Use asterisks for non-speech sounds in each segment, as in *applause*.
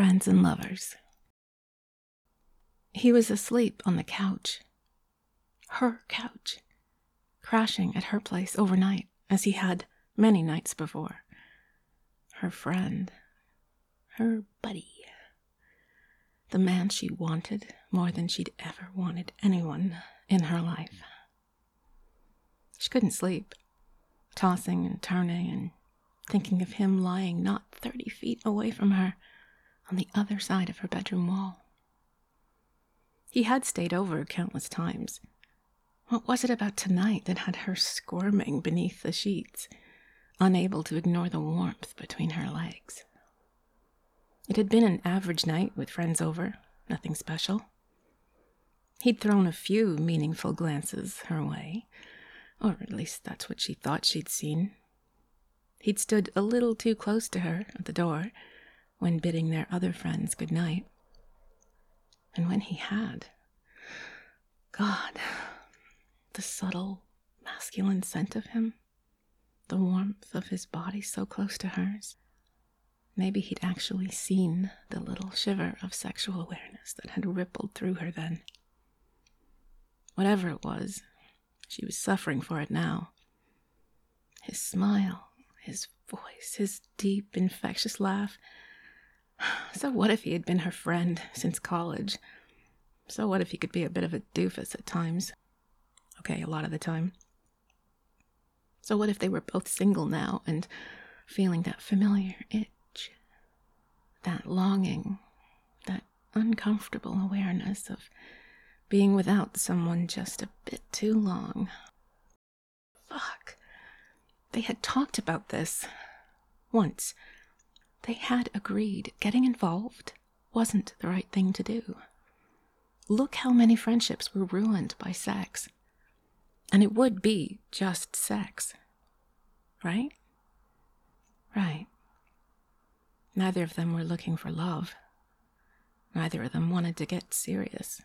friends and lovers. He was asleep on the couch. Her couch. Crashing at her place overnight, as he had many nights before. Her friend. Her buddy. The man she wanted more than she'd ever wanted anyone in her life. She couldn't sleep, tossing and turning and thinking of him lying not 30 feet away from her on the other side of her bedroom wall. He had stayed over countless times. What was it about tonight that had her squirming beneath the sheets, unable to ignore the warmth between her legs? It had been an average night with friends over, nothing special. He'd thrown a few meaningful glances her way, or at least that's what she thought she'd seen. He'd stood a little too close to her at the door when bidding their other friends good night. And when he had, God, the subtle masculine scent of him, the warmth of his body so close to hers. Maybe he'd actually seen the little shiver of sexual awareness that had rippled through her then. Whatever it was, she was suffering for it now. His smile, his voice, his deep, infectious laugh. So, what if he had been her friend since college? So, what if he could be a bit of a doofus at times? Okay, a lot of the time. So, what if they were both single now and feeling that familiar itch, that longing, that uncomfortable awareness of being without someone just a bit too long? Fuck. They had talked about this once. They had agreed getting involved wasn't the right thing to do. Look how many friendships were ruined by sex. And it would be just sex. Right? Right. Neither of them were looking for love. Neither of them wanted to get serious.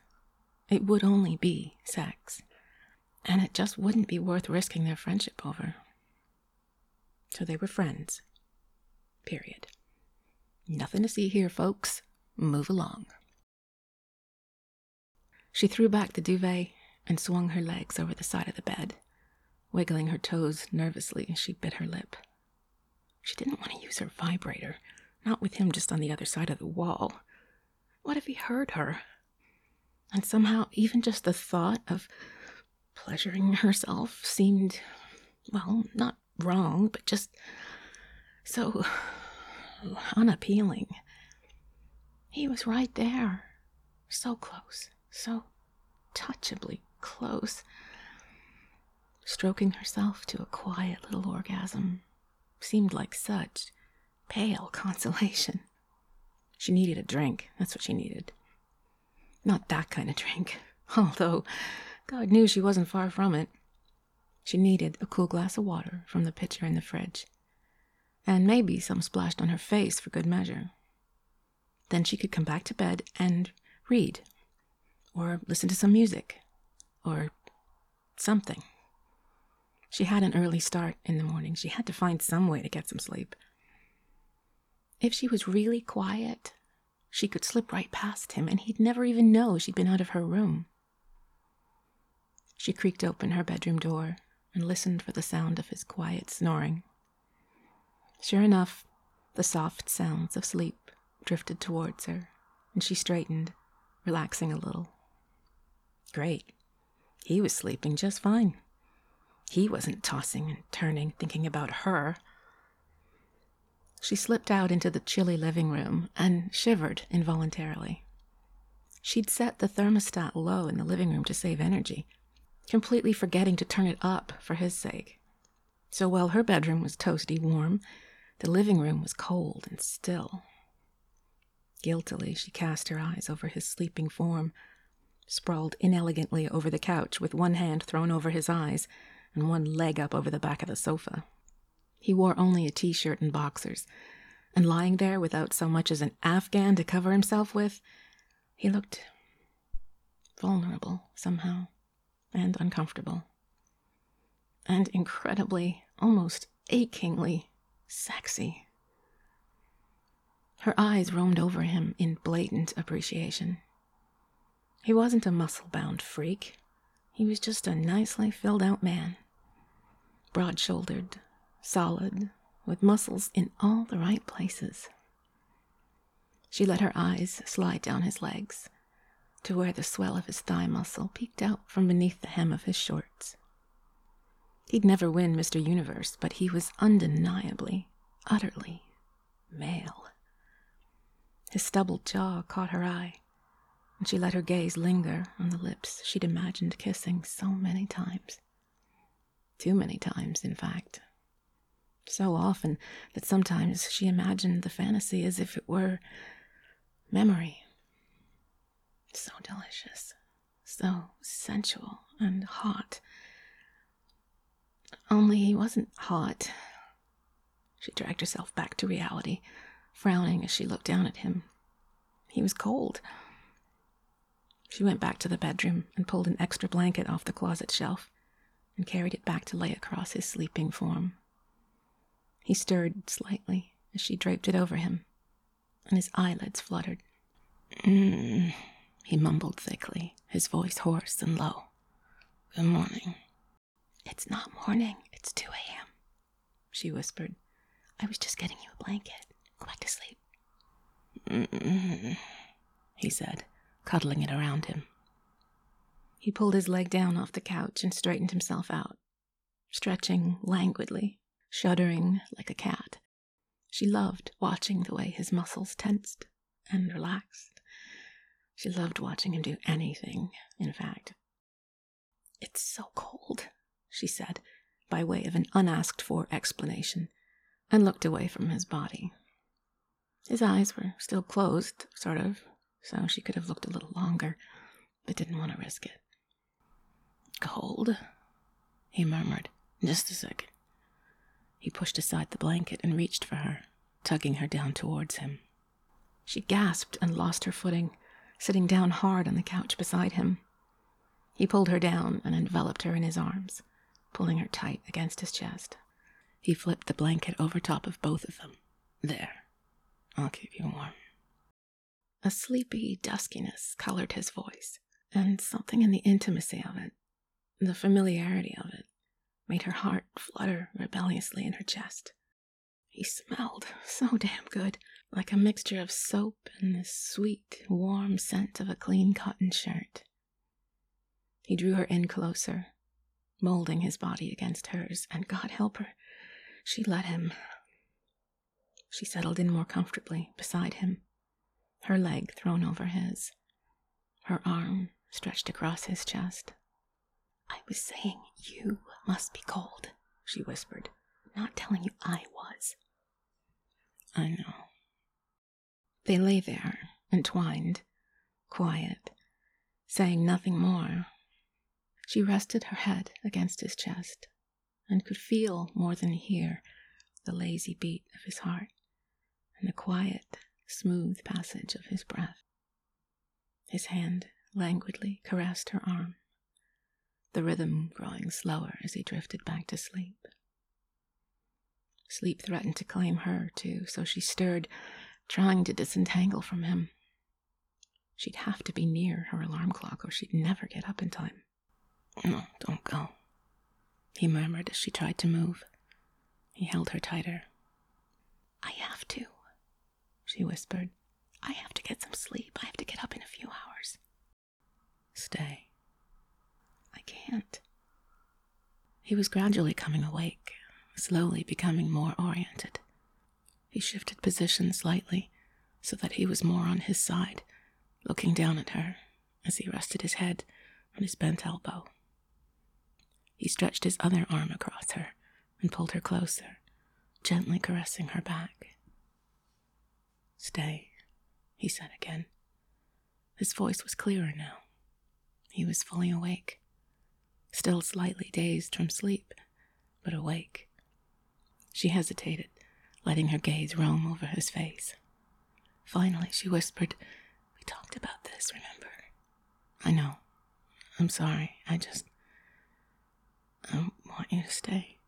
It would only be sex. And it just wouldn't be worth risking their friendship over. So they were friends. Period. Nothing to see here, folks. Move along. She threw back the duvet and swung her legs over the side of the bed, wiggling her toes nervously she bit her lip. She didn't want to use her vibrator, not with him just on the other side of the wall. What if he heard her? And somehow, even just the thought of pleasuring herself seemed, well, not wrong, but just so unappealing. He was right there, so close, so touchably close, stroking herself to a quiet little orgasm seemed like such pale consolation. She needed a drink, that's what she needed. Not that kind of drink, *laughs* although God knew she wasn't far from it. She needed a cool glass of water from the pitcher in the fridge, and maybe some splashed on her face for good measure. Then she could come back to bed and read, or listen to some music, or something. She had an early start in the morning. She had to find some way to get some sleep. If she was really quiet, she could slip right past him, and he'd never even know she'd been out of her room. She creaked open her bedroom door and listened for the sound of his quiet snoring. Sure enough, the soft sounds of sleep drifted towards her, and she straightened, relaxing a little. Great. He was sleeping just fine. He wasn't tossing and turning, thinking about her. She slipped out into the chilly living room and shivered involuntarily. She'd set the thermostat low in the living room to save energy, completely forgetting to turn it up for his sake. So while her bedroom was toasty warm, the living room was cold and still. Guiltily, she cast her eyes over his sleeping form, sprawled inelegantly over the couch with one hand thrown over his eyes and one leg up over the back of the sofa. He wore only a t shirt and boxers, and lying there without so much as an afghan to cover himself with, he looked vulnerable somehow and uncomfortable. And incredibly, almost achingly sexy. Her eyes roamed over him in blatant appreciation. He wasn't a muscle bound freak, he was just a nicely filled out man. Broad shouldered, solid, with muscles in all the right places. She let her eyes slide down his legs to where the swell of his thigh muscle peeked out from beneath the hem of his shorts. He'd never win Mr. Universe, but he was undeniably, utterly male. His stubbled jaw caught her eye, and she let her gaze linger on the lips she'd imagined kissing so many times. Too many times, in fact. So often that sometimes she imagined the fantasy as if it were memory. So delicious, so sensual and hot. Only he wasn't hot. She dragged herself back to reality, frowning as she looked down at him. He was cold. She went back to the bedroom and pulled an extra blanket off the closet shelf and carried it back to lay across his sleeping form. He stirred slightly as she draped it over him, and his eyelids fluttered. Mm, he mumbled thickly, his voice hoarse and low. Good morning. It's not morning, it's 2 a.m., she whispered. I was just getting you a blanket. Go back to sleep. Mm-mm, he said, cuddling it around him. He pulled his leg down off the couch and straightened himself out, stretching languidly, shuddering like a cat. She loved watching the way his muscles tensed and relaxed. She loved watching him do anything, in fact. It's so cold, she said, by way of an unasked for explanation, and looked away from his body. His eyes were still closed, sort of, so she could have looked a little longer, but didn't want to risk it. Cold? He murmured. Just a second. He pushed aside the blanket and reached for her, tugging her down towards him. She gasped and lost her footing, sitting down hard on the couch beside him. He pulled her down and enveloped her in his arms pulling her tight against his chest. He flipped the blanket over top of both of them. There. I'll keep you warm. A sleepy duskiness colored his voice, and something in the intimacy of it, the familiarity of it, made her heart flutter rebelliously in her chest. He smelled so damn good, like a mixture of soap and the sweet, warm scent of a clean cotton shirt. He drew her in closer, molding his body against hers, and God help her, she let him. She settled in more comfortably beside him, her leg thrown over his, her arm stretched across his chest. I was saying you must be cold, she whispered, not telling you I was. I know. They lay there, entwined, quiet, saying nothing more she rested her head against his chest and could feel more than hear the lazy beat of his heart and the quiet, smooth passage of his breath. His hand languidly caressed her arm, the rhythm growing slower as he drifted back to sleep. Sleep threatened to claim her, too, so she stirred, trying to disentangle from him. She'd have to be near her alarm clock or she'd never get up in time. No, don't go, he murmured as she tried to move. He held her tighter. I have to, she whispered. I have to get some sleep. I have to get up in a few hours. Stay. I can't. He was gradually coming awake, slowly becoming more oriented. He shifted position slightly so that he was more on his side, looking down at her as he rested his head on his bent elbow. He stretched his other arm across her and pulled her closer, gently caressing her back. Stay, he said again. His voice was clearer now. He was fully awake, still slightly dazed from sleep, but awake. She hesitated, letting her gaze roam over his face. Finally, she whispered, We talked about this, remember? I know. I'm sorry. I just. I want you to stay.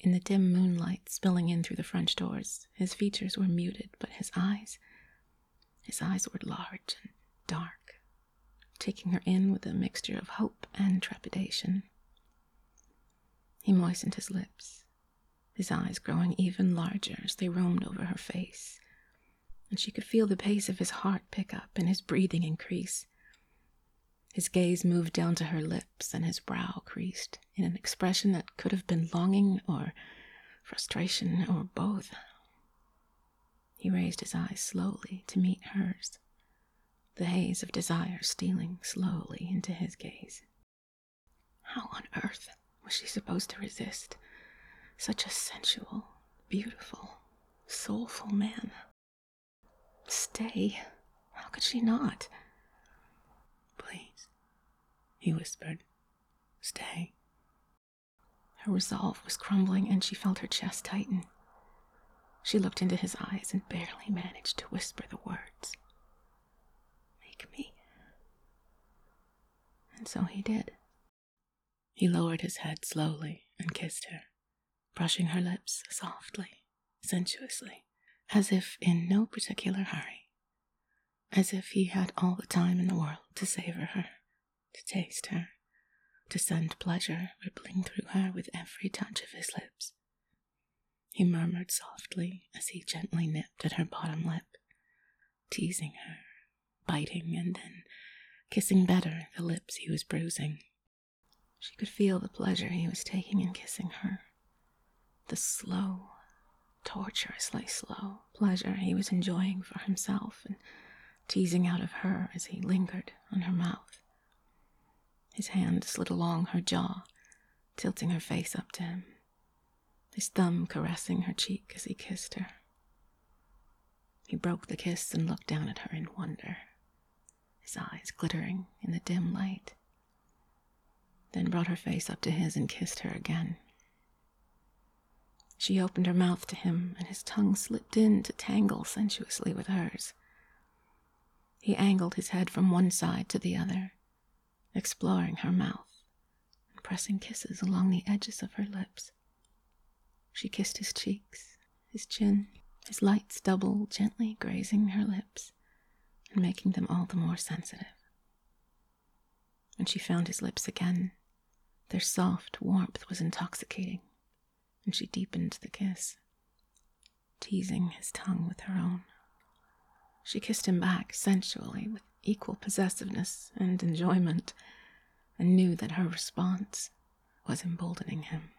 In the dim moonlight spilling in through the French doors, his features were muted, but his eyes, his eyes were large and dark, taking her in with a mixture of hope and trepidation. He moistened his lips, his eyes growing even larger as they roamed over her face, and she could feel the pace of his heart pick up and his breathing increase. His gaze moved down to her lips, and his brow creased in an expression that could have been longing or frustration or both. He raised his eyes slowly to meet hers, the haze of desire stealing slowly into his gaze. How on earth was she supposed to resist such a sensual, beautiful, soulful man? Stay. How could she not? He whispered. Stay. Her resolve was crumbling, and she felt her chest tighten. She looked into his eyes and barely managed to whisper the words Make me. And so he did. He lowered his head slowly and kissed her, brushing her lips softly, sensuously, as if in no particular hurry, as if he had all the time in the world to savor her to taste her, to send pleasure rippling through her with every touch of his lips. He murmured softly as he gently nipped at her bottom lip, teasing her, biting and then kissing better the lips he was bruising. She could feel the pleasure he was taking in kissing her, the slow, torturously slow pleasure he was enjoying for himself and teasing out of her as he lingered on her mouth. His hand slid along her jaw, tilting her face up to him, his thumb caressing her cheek as he kissed her. He broke the kiss and looked down at her in wonder, his eyes glittering in the dim light, then brought her face up to his and kissed her again. She opened her mouth to him, and his tongue slipped in to tangle sensuously with hers. He angled his head from one side to the other, exploring her mouth and pressing kisses along the edges of her lips. She kissed his cheeks, his chin, his light stubble gently grazing her lips and making them all the more sensitive. When she found his lips again, their soft warmth was intoxicating, and she deepened the kiss, teasing his tongue with her own. She kissed him back sensually with equal possessiveness and enjoyment, and knew that her response was emboldening him.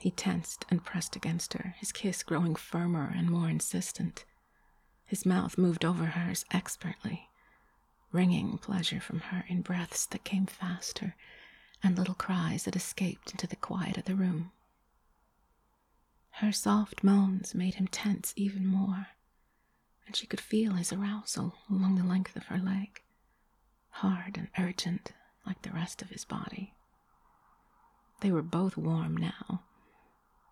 He tensed and pressed against her, his kiss growing firmer and more insistent. His mouth moved over hers expertly, wringing pleasure from her in breaths that came faster and little cries that escaped into the quiet of the room. Her soft moans made him tense even more, and she could feel his arousal along the length of her leg hard and urgent like the rest of his body. They were both warm now,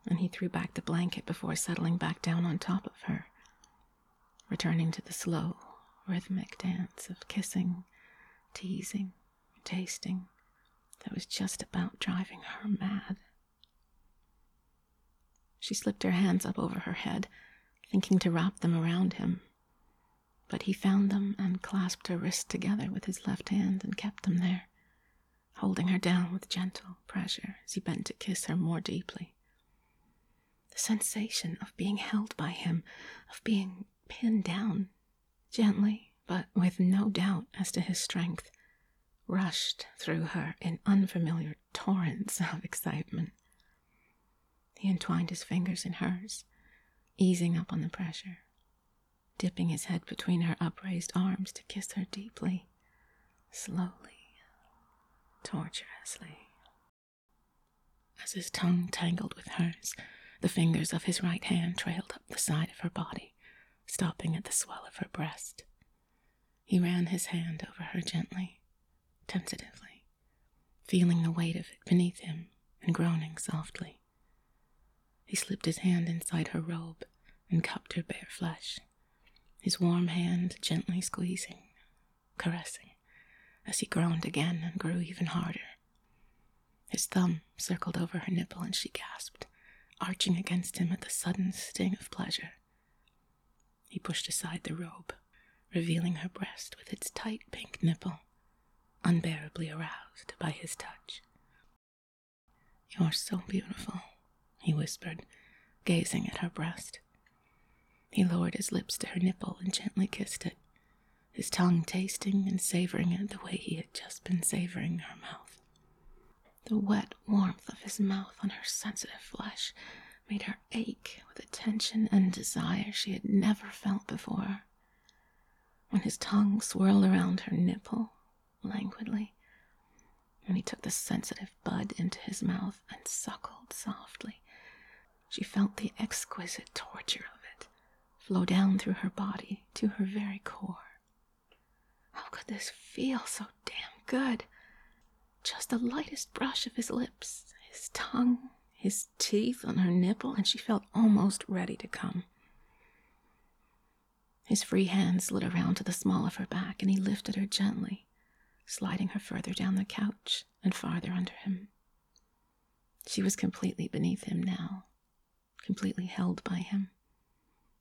and he threw back the blanket before settling back down on top of her, returning to the slow, rhythmic dance of kissing, teasing, tasting that was just about driving her mad. She slipped her hands up over her head, thinking to wrap them around him, but he found them and clasped her wrists together with his left hand and kept them there, holding her down with gentle pressure as he bent to kiss her more deeply. The sensation of being held by him, of being pinned down, gently, but with no doubt as to his strength, rushed through her in unfamiliar torrents *laughs* of excitement. He entwined his fingers in hers, easing up on the pressure dipping his head between her upraised arms to kiss her deeply, slowly, tortuously. As his tongue tangled with hers, the fingers of his right hand trailed up the side of her body, stopping at the swell of her breast. He ran his hand over her gently, tentatively, feeling the weight of it beneath him and groaning softly. He slipped his hand inside her robe and cupped her bare flesh his warm hand gently squeezing, caressing, as he groaned again and grew even harder. His thumb circled over her nipple and she gasped, arching against him at the sudden sting of pleasure. He pushed aside the robe, revealing her breast with its tight pink nipple, unbearably aroused by his touch. You're so beautiful, he whispered, gazing at her breast. He lowered his lips to her nipple and gently kissed it, his tongue tasting and savoring it the way he had just been savoring her mouth. The wet warmth of his mouth on her sensitive flesh made her ache with a tension and desire she had never felt before. When his tongue swirled around her nipple, languidly, when he took the sensitive bud into his mouth and suckled softly, she felt the exquisite torture flow down through her body to her very core. How could this feel so damn good? Just the lightest brush of his lips, his tongue, his teeth on her nipple, and she felt almost ready to come. His free hand slid around to the small of her back, and he lifted her gently, sliding her further down the couch and farther under him. She was completely beneath him now, completely held by him,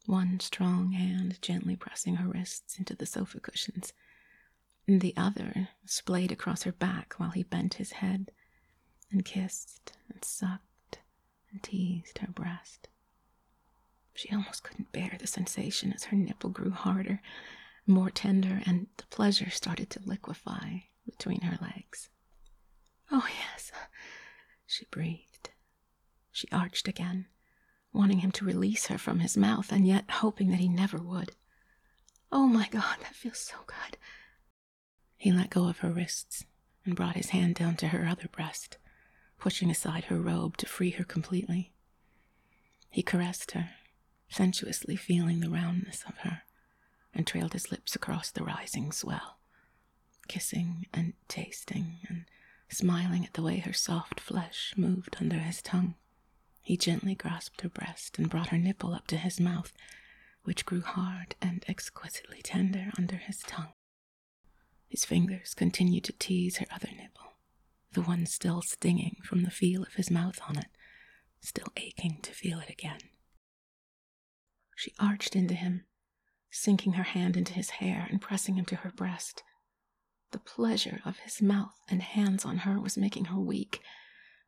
one strong hand gently pressing her wrists into the sofa cushions, and the other splayed across her back while he bent his head and kissed and sucked and teased her breast. She almost couldn't bear the sensation as her nipple grew harder, more tender, and the pleasure started to liquefy between her legs. Oh, yes, she breathed. She arched again, wanting him to release her from his mouth, and yet hoping that he never would. Oh my God, that feels so good. He let go of her wrists and brought his hand down to her other breast, pushing aside her robe to free her completely. He caressed her, sensuously feeling the roundness of her, and trailed his lips across the rising swell, kissing and tasting and smiling at the way her soft flesh moved under his tongue. He gently grasped her breast and brought her nipple up to his mouth, which grew hard and exquisitely tender under his tongue. His fingers continued to tease her other nipple, the one still stinging from the feel of his mouth on it, still aching to feel it again. She arched into him, sinking her hand into his hair and pressing him to her breast. The pleasure of his mouth and hands on her was making her weak,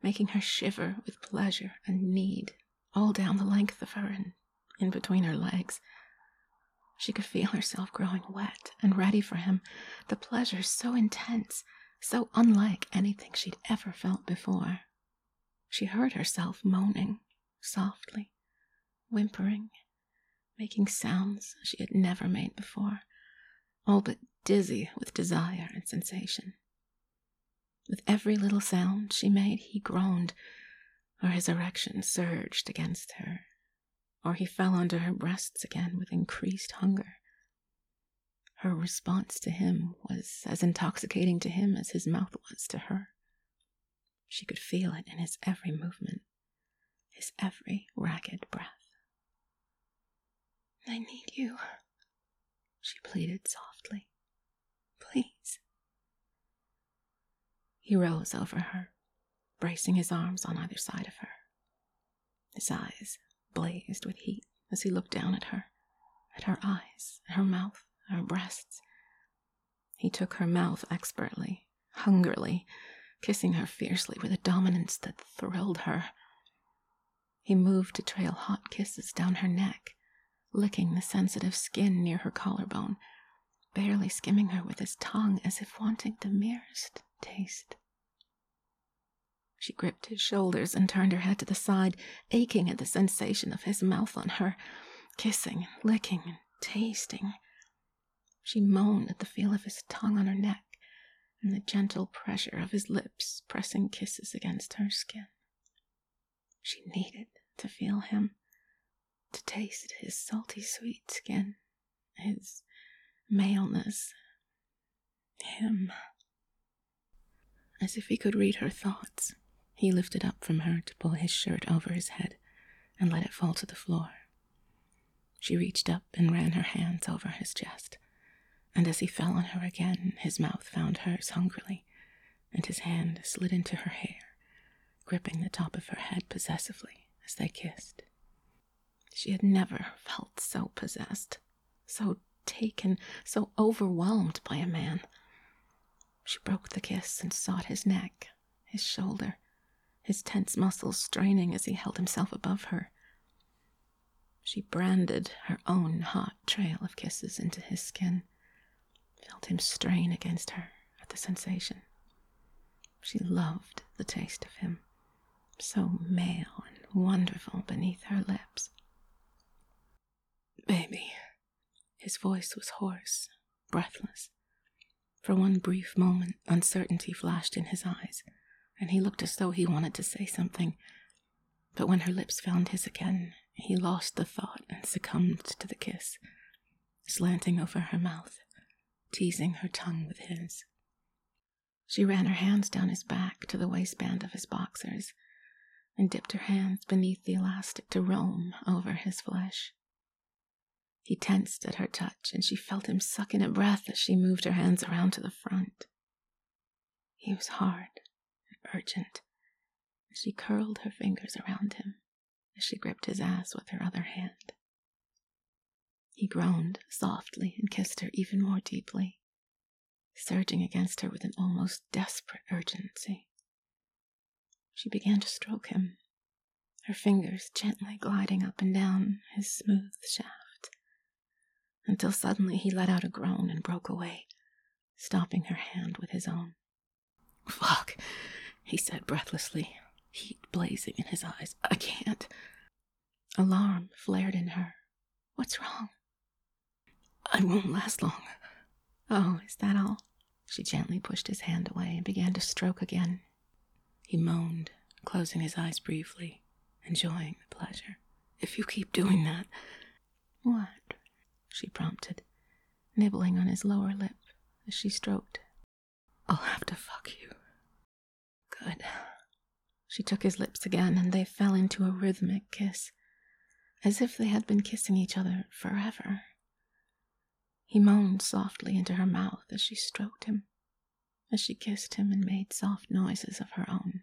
making her shiver with pleasure and need all down the length of her and in between her legs. She could feel herself growing wet and ready for him, the pleasure so intense, so unlike anything she'd ever felt before. She heard herself moaning softly, whimpering, making sounds she had never made before, all but dizzy with desire and sensation. With every little sound she made, he groaned, or his erection surged against her, or he fell onto her breasts again with increased hunger. Her response to him was as intoxicating to him as his mouth was to her. She could feel it in his every movement, his every ragged breath. I need you, she pleaded softly. Please. He rose over her, bracing his arms on either side of her. His eyes blazed with heat as he looked down at her, at her eyes, her mouth, her breasts. He took her mouth expertly, hungrily, kissing her fiercely with a dominance that thrilled her. He moved to trail hot kisses down her neck, licking the sensitive skin near her collarbone, barely skimming her with his tongue as if wanting the merest taste. She gripped his shoulders and turned her head to the side, aching at the sensation of his mouth on her, kissing, licking, and tasting. She moaned at the feel of his tongue on her neck and the gentle pressure of his lips pressing kisses against her skin. She needed to feel him, to taste his salty sweet skin, his maleness, him. As if he could read her thoughts, he lifted up from her to pull his shirt over his head and let it fall to the floor. She reached up and ran her hands over his chest, and as he fell on her again, his mouth found hers hungrily, and his hand slid into her hair, gripping the top of her head possessively as they kissed. She had never felt so possessed, so taken, so overwhelmed by a man. She broke the kiss and sought his neck, his shoulder, his tense muscles straining as he held himself above her. She branded her own hot trail of kisses into his skin, felt him strain against her at the sensation. She loved the taste of him, so male and wonderful beneath her lips. Baby. His voice was hoarse, breathless. For one brief moment, uncertainty flashed in his eyes, and he looked as though he wanted to say something. But when her lips found his again, he lost the thought and succumbed to the kiss, slanting over her mouth, teasing her tongue with his. She ran her hands down his back to the waistband of his boxers and dipped her hands beneath the elastic to roam over his flesh. He tensed at her touch, and she felt him suck in a breath as she moved her hands around to the front. He was hard and urgent, and she curled her fingers around him as she gripped his ass with her other hand. He groaned softly and kissed her even more deeply, surging against her with an almost desperate urgency. She began to stroke him, her fingers gently gliding up and down his smooth shaft until suddenly he let out a groan and broke away, stopping her hand with his own. Fuck, he said breathlessly, heat blazing in his eyes. I can't. Alarm flared in her. What's wrong? I won't last long. Oh, is that all? She gently pushed his hand away and began to stroke again. He moaned, closing his eyes briefly, enjoying the pleasure. If you keep doing that. What? She prompted, nibbling on his lower lip as she stroked. I'll have to fuck you. Good. She took his lips again, and they fell into a rhythmic kiss, as if they had been kissing each other forever. He moaned softly into her mouth as she stroked him, as she kissed him and made soft noises of her own.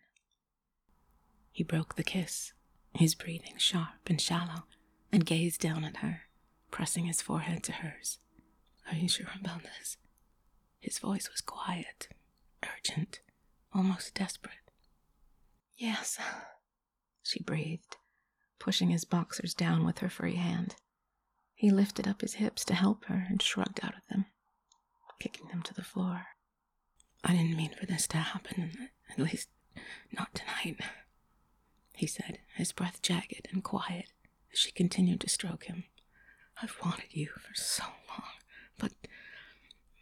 He broke the kiss, his breathing sharp and shallow, and gazed down at her pressing his forehead to hers. Are you sure about this? His voice was quiet, urgent, almost desperate. Yes, she breathed, pushing his boxers down with her free hand. He lifted up his hips to help her and shrugged out of them, kicking them to the floor. I didn't mean for this to happen, at least not tonight, he said, his breath jagged and quiet as she continued to stroke him. I've wanted you for so long, but.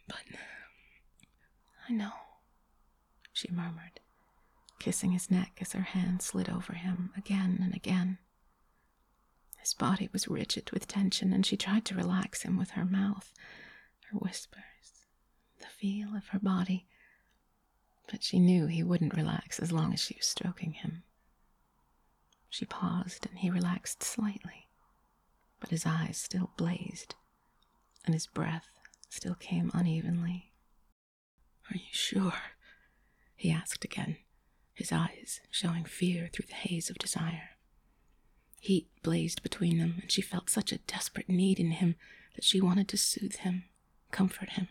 but. I know, she murmured, kissing his neck as her hand slid over him again and again. His body was rigid with tension, and she tried to relax him with her mouth, her whispers, the feel of her body. But she knew he wouldn't relax as long as she was stroking him. She paused, and he relaxed slightly but his eyes still blazed, and his breath still came unevenly. Are you sure? he asked again, his eyes showing fear through the haze of desire. Heat blazed between them, and she felt such a desperate need in him that she wanted to soothe him, comfort him.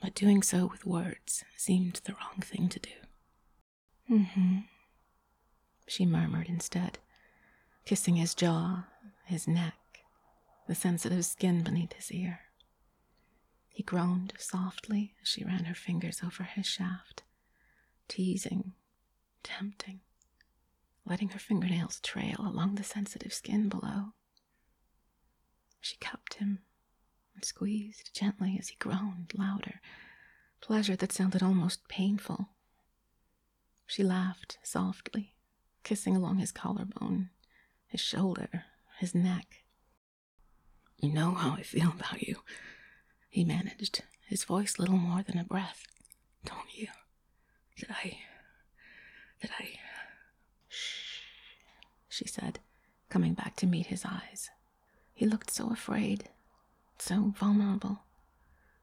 But doing so with words seemed the wrong thing to do. Mm hmm, she murmured instead, kissing his jaw his neck, the sensitive skin beneath his ear. He groaned softly as she ran her fingers over his shaft, teasing, tempting, letting her fingernails trail along the sensitive skin below. She cupped him and squeezed gently as he groaned louder, pleasure that sounded almost painful. She laughed softly, kissing along his collarbone, his shoulder, his neck. You know how I feel about you, he managed, his voice little more than a breath. Don't you? Did I. Did I. Shh, she said, coming back to meet his eyes. He looked so afraid, so vulnerable,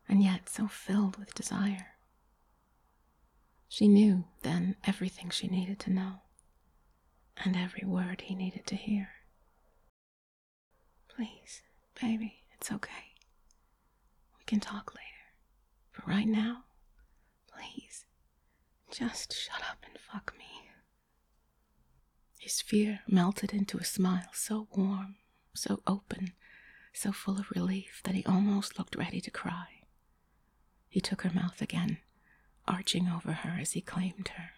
and yet so filled with desire. She knew then everything she needed to know and every word he needed to hear. Please, baby, it's okay. We can talk later. But right now, please, just shut up and fuck me. His fear melted into a smile so warm, so open, so full of relief that he almost looked ready to cry. He took her mouth again, arching over her as he claimed her.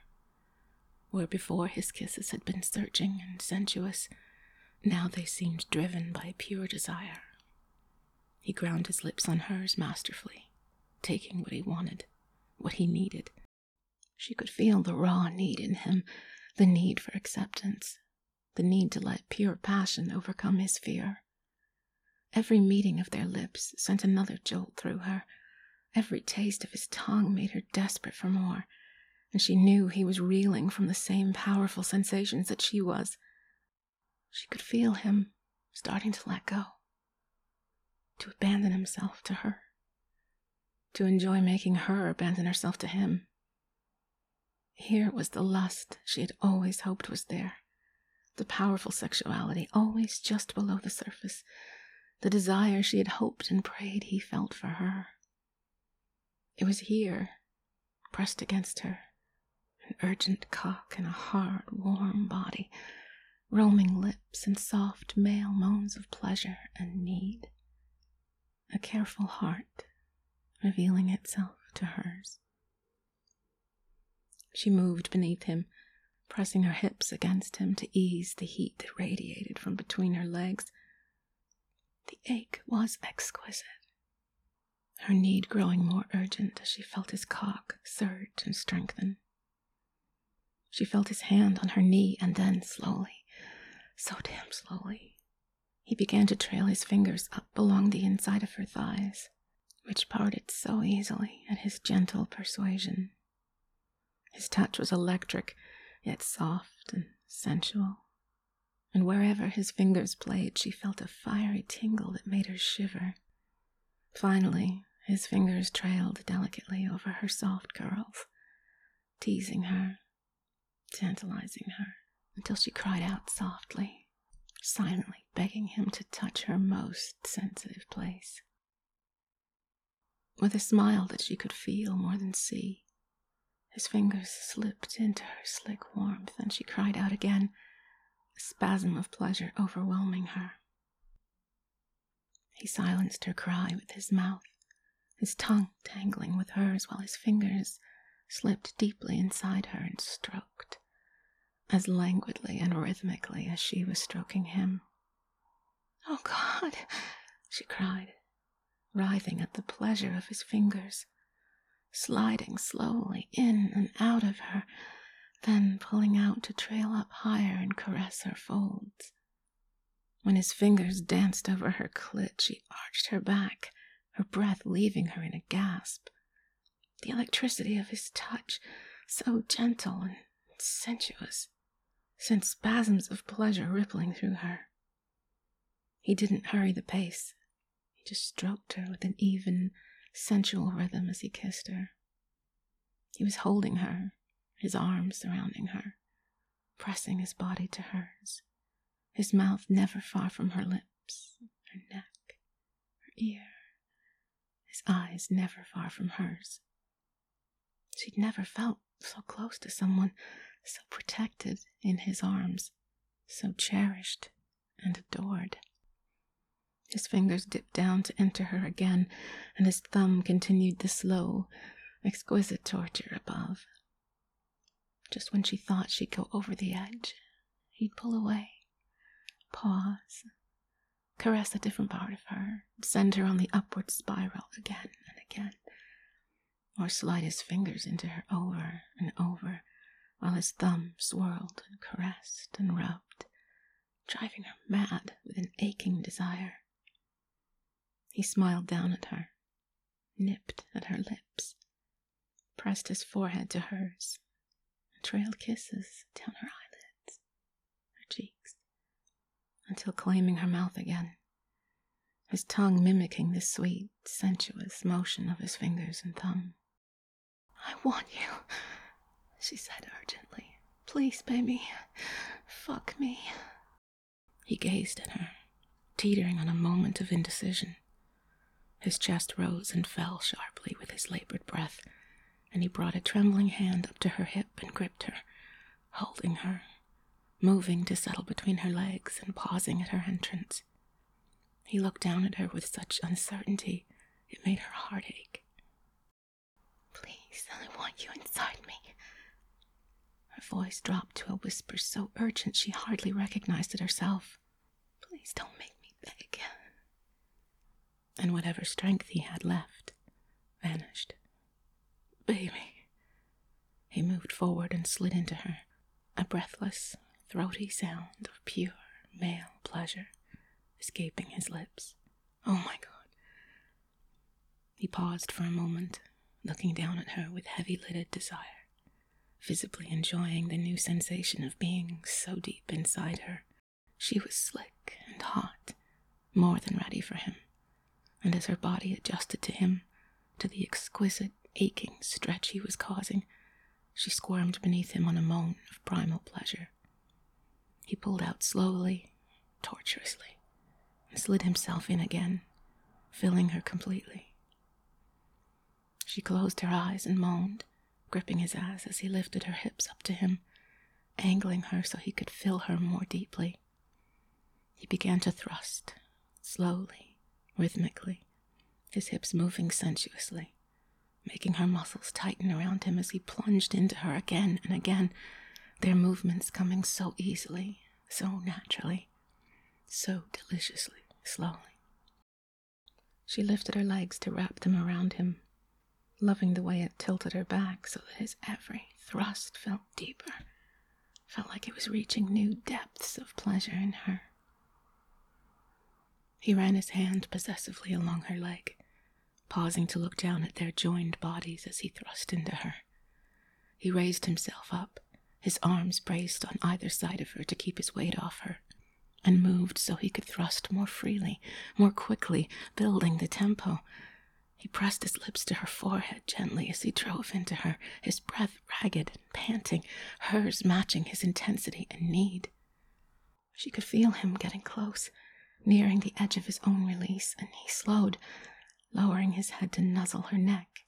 Where before his kisses had been searching and sensuous, now they seemed driven by pure desire. He ground his lips on hers masterfully, taking what he wanted, what he needed. She could feel the raw need in him, the need for acceptance, the need to let pure passion overcome his fear. Every meeting of their lips sent another jolt through her. Every taste of his tongue made her desperate for more, and she knew he was reeling from the same powerful sensations that she was. She could feel him starting to let go, to abandon himself to her, to enjoy making her abandon herself to him. Here was the lust she had always hoped was there, the powerful sexuality always just below the surface, the desire she had hoped and prayed he felt for her. It was here, pressed against her, an urgent cock and a hard, warm body roaming lips and soft male moans of pleasure and need. A careful heart revealing itself to hers. She moved beneath him, pressing her hips against him to ease the heat that radiated from between her legs. The ache was exquisite, her need growing more urgent as she felt his cock surge and strengthen. She felt his hand on her knee, and then slowly, so damn slowly. He began to trail his fingers up along the inside of her thighs, which parted so easily at his gentle persuasion. His touch was electric, yet soft and sensual, and wherever his fingers played, she felt a fiery tingle that made her shiver. Finally, his fingers trailed delicately over her soft curls, teasing her, tantalizing her until she cried out softly, silently begging him to touch her most sensitive place. With a smile that she could feel more than see, his fingers slipped into her slick warmth, and she cried out again, a spasm of pleasure overwhelming her. He silenced her cry with his mouth, his tongue tangling with hers while his fingers slipped deeply inside her and stroked as languidly and rhythmically as she was stroking him. Oh God, she cried, writhing at the pleasure of his fingers, sliding slowly in and out of her, then pulling out to trail up higher and caress her folds. When his fingers danced over her clit, she arched her back, her breath leaving her in a gasp. The electricity of his touch, so gentle and sensuous, sent spasms of pleasure rippling through her. He didn't hurry the pace. He just stroked her with an even, sensual rhythm as he kissed her. He was holding her, his arms surrounding her, pressing his body to hers, his mouth never far from her lips, her neck, her ear, his eyes never far from hers. She'd never felt so close to someone so protected in his arms, so cherished and adored. His fingers dipped down to enter her again, and his thumb continued the slow, exquisite torture above. Just when she thought she'd go over the edge, he'd pull away, pause, caress a different part of her, send her on the upward spiral again and again, or slide his fingers into her over and over while his thumb swirled and caressed and rubbed, driving her mad with an aching desire. He smiled down at her, nipped at her lips, pressed his forehead to hers, and trailed kisses down her eyelids, her cheeks, until claiming her mouth again, his tongue mimicking the sweet, sensuous motion of his fingers and thumb. I want you, she said urgently, Please, baby. Fuck me. He gazed at her, teetering on a moment of indecision. His chest rose and fell sharply with his labored breath, and he brought a trembling hand up to her hip and gripped her, holding her, moving to settle between her legs and pausing at her entrance. He looked down at her with such uncertainty it made her heart ache. Please, I want you inside me. Her voice dropped to a whisper so urgent she hardly recognized it herself. Please don't make me beg. Again. And whatever strength he had left vanished. Baby. He moved forward and slid into her, a breathless, throaty sound of pure male pleasure escaping his lips. Oh my God. He paused for a moment, looking down at her with heavy lidded desire, visibly enjoying the new sensation of being so deep inside her. She was slick and hot, more than ready for him, and as her body adjusted to him, to the exquisite, aching stretch he was causing, she squirmed beneath him on a moan of primal pleasure. He pulled out slowly, tortuously, and slid himself in again, filling her completely. She closed her eyes and moaned, gripping his ass as he lifted her hips up to him, angling her so he could fill her more deeply. He began to thrust, slowly, rhythmically, his hips moving sensuously, making her muscles tighten around him as he plunged into her again and again, their movements coming so easily, so naturally, so deliciously slowly. She lifted her legs to wrap them around him, loving the way it tilted her back so that his every thrust felt deeper, felt like it was reaching new depths of pleasure in her. He ran his hand possessively along her leg, pausing to look down at their joined bodies as he thrust into her. He raised himself up, his arms braced on either side of her to keep his weight off her, and moved so he could thrust more freely, more quickly, building the tempo. He pressed his lips to her forehead gently as he drove into her, his breath ragged and panting, hers matching his intensity and need. She could feel him getting close, nearing the edge of his own release, and he slowed, lowering his head to nuzzle her neck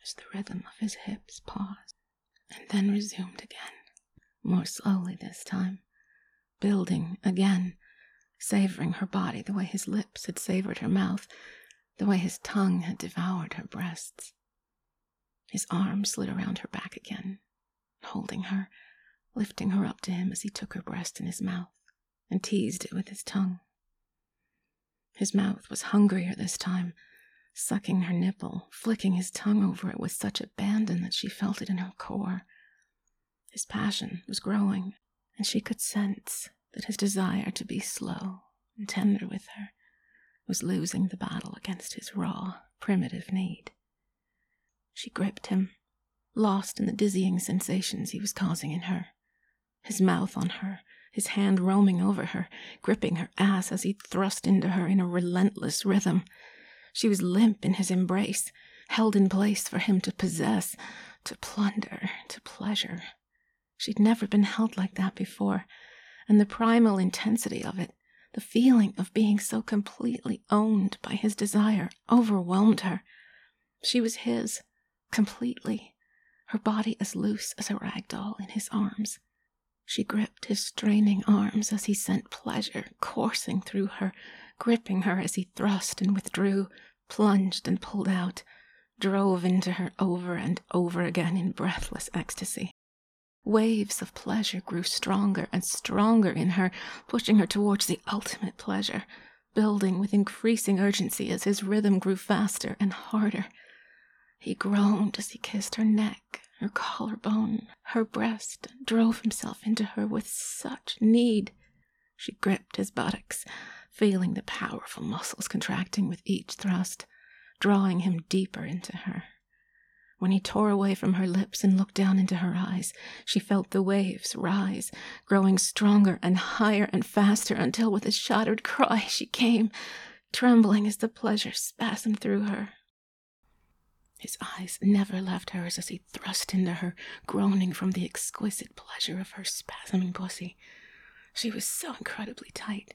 as the rhythm of his hips paused and then resumed again, more slowly this time building again, savoring her body the way his lips had savored her mouth, the way his tongue had devoured her breasts. His arm slid around her back again, holding her, lifting her up to him as he took her breast in his mouth and teased it with his tongue. His mouth was hungrier this time, sucking her nipple, flicking his tongue over it with such abandon that she felt it in her core. His passion was growing, and she could sense that his desire to be slow and tender with her was losing the battle against his raw, primitive need. She gripped him, lost in the dizzying sensations he was causing in her. His mouth on her, his hand roaming over her, gripping her ass as he thrust into her in a relentless rhythm. She was limp in his embrace, held in place for him to possess, to plunder, to pleasure. She'd never been held like that before, and the primal intensity of it, the feeling of being so completely owned by his desire, overwhelmed her. She was his, completely, her body as loose as a rag doll in his arms. She gripped his straining arms as he sent pleasure coursing through her, gripping her as he thrust and withdrew, plunged and pulled out, drove into her over and over again in breathless ecstasy. Waves of pleasure grew stronger and stronger in her, pushing her towards the ultimate pleasure, building with increasing urgency as his rhythm grew faster and harder. He groaned as he kissed her neck, her collarbone, her breast, and drove himself into her with such need. She gripped his buttocks, feeling the powerful muscles contracting with each thrust, drawing him deeper into her. When he tore away from her lips and looked down into her eyes, she felt the waves rise, growing stronger and higher and faster until, with a shattered cry, she came, trembling as the pleasure spasmed through her. His eyes never left hers as he thrust into her, groaning from the exquisite pleasure of her spasming pussy. She was so incredibly tight,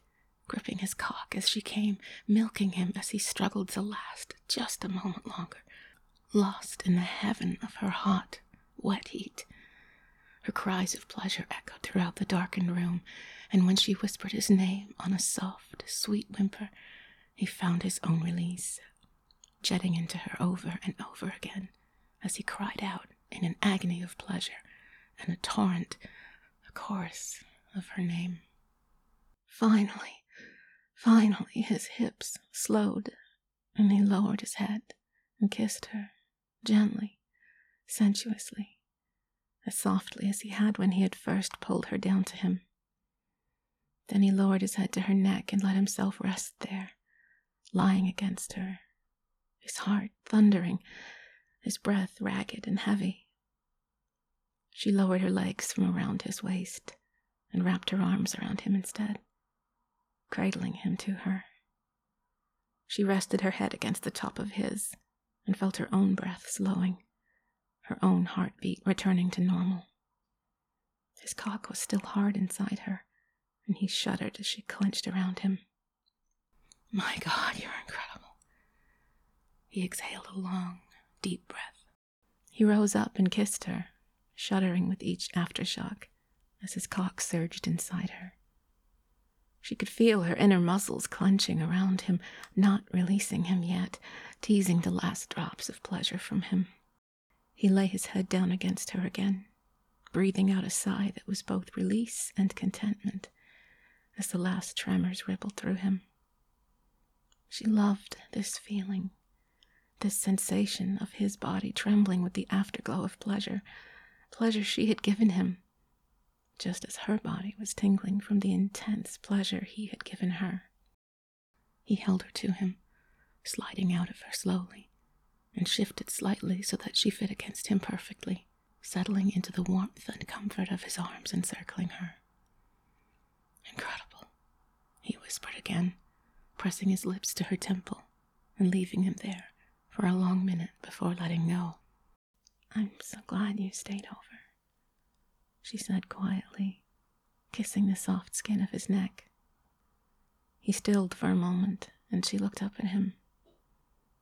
gripping his cock as she came, milking him as he struggled to last just a moment longer, lost in the heaven of her hot, wet heat. Her cries of pleasure echoed throughout the darkened room, and when she whispered his name on a soft, sweet whimper, he found his own release, jetting into her over and over again as he cried out in an agony of pleasure and a torrent, a chorus of her name. Finally, finally, his hips slowed, and he lowered his head and kissed her gently, sensuously, as softly as he had when he had first pulled her down to him. Then he lowered his head to her neck and let himself rest there, lying against her, his heart thundering, his breath ragged and heavy. She lowered her legs from around his waist and wrapped her arms around him instead, cradling him to her. She rested her head against the top of his and felt her own breath slowing, her own heartbeat returning to normal. His cock was still hard inside her, and he shuddered as she clenched around him. My God, you're incredible. He exhaled a long, deep breath. He rose up and kissed her, shuddering with each aftershock as his cock surged inside her. She could feel her inner muscles clenching around him, not releasing him yet, teasing the last drops of pleasure from him. He lay his head down against her again, breathing out a sigh that was both release and contentment as the last tremors rippled through him. She loved this feeling, this sensation of his body trembling with the afterglow of pleasure, pleasure she had given him, just as her body was tingling from the intense pleasure he had given her. He held her to him, sliding out of her slowly, and shifted slightly so that she fit against him perfectly, settling into the warmth and comfort of his arms encircling her. Incredible, he whispered again, pressing his lips to her temple and leaving him there for a long minute before letting go. I'm so glad you stayed over, she said quietly, kissing the soft skin of his neck. He stilled for a moment, and she looked up at him,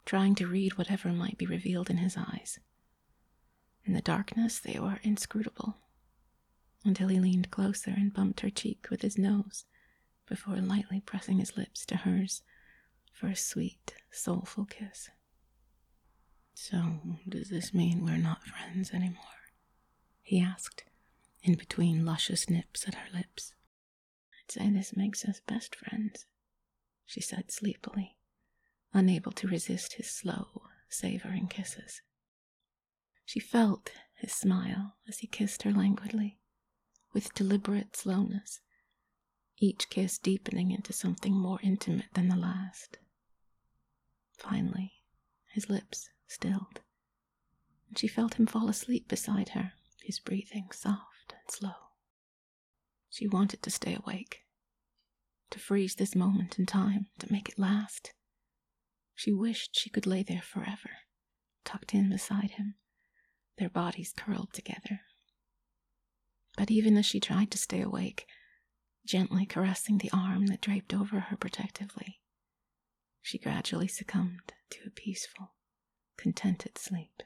trying to read whatever might be revealed in his eyes. In the darkness, they were inscrutable, until he leaned closer and bumped her cheek with his nose before lightly pressing his lips to hers for a sweet, soulful kiss. So, does this mean we're not friends anymore? He asked, in between luscious nips at her lips. I'd say this makes us best friends, she said sleepily, unable to resist his slow, savoring kisses. She felt his smile as he kissed her languidly, with deliberate slowness, each kiss deepening into something more intimate than the last. Finally, his lips stilled, and she felt him fall asleep beside her, his breathing soft slow. She wanted to stay awake, to freeze this moment in time, to make it last. She wished she could lay there forever, tucked in beside him, their bodies curled together, but even as she tried to stay awake, gently caressing the arm that draped over her protectively, she gradually succumbed to a peaceful, contented sleep.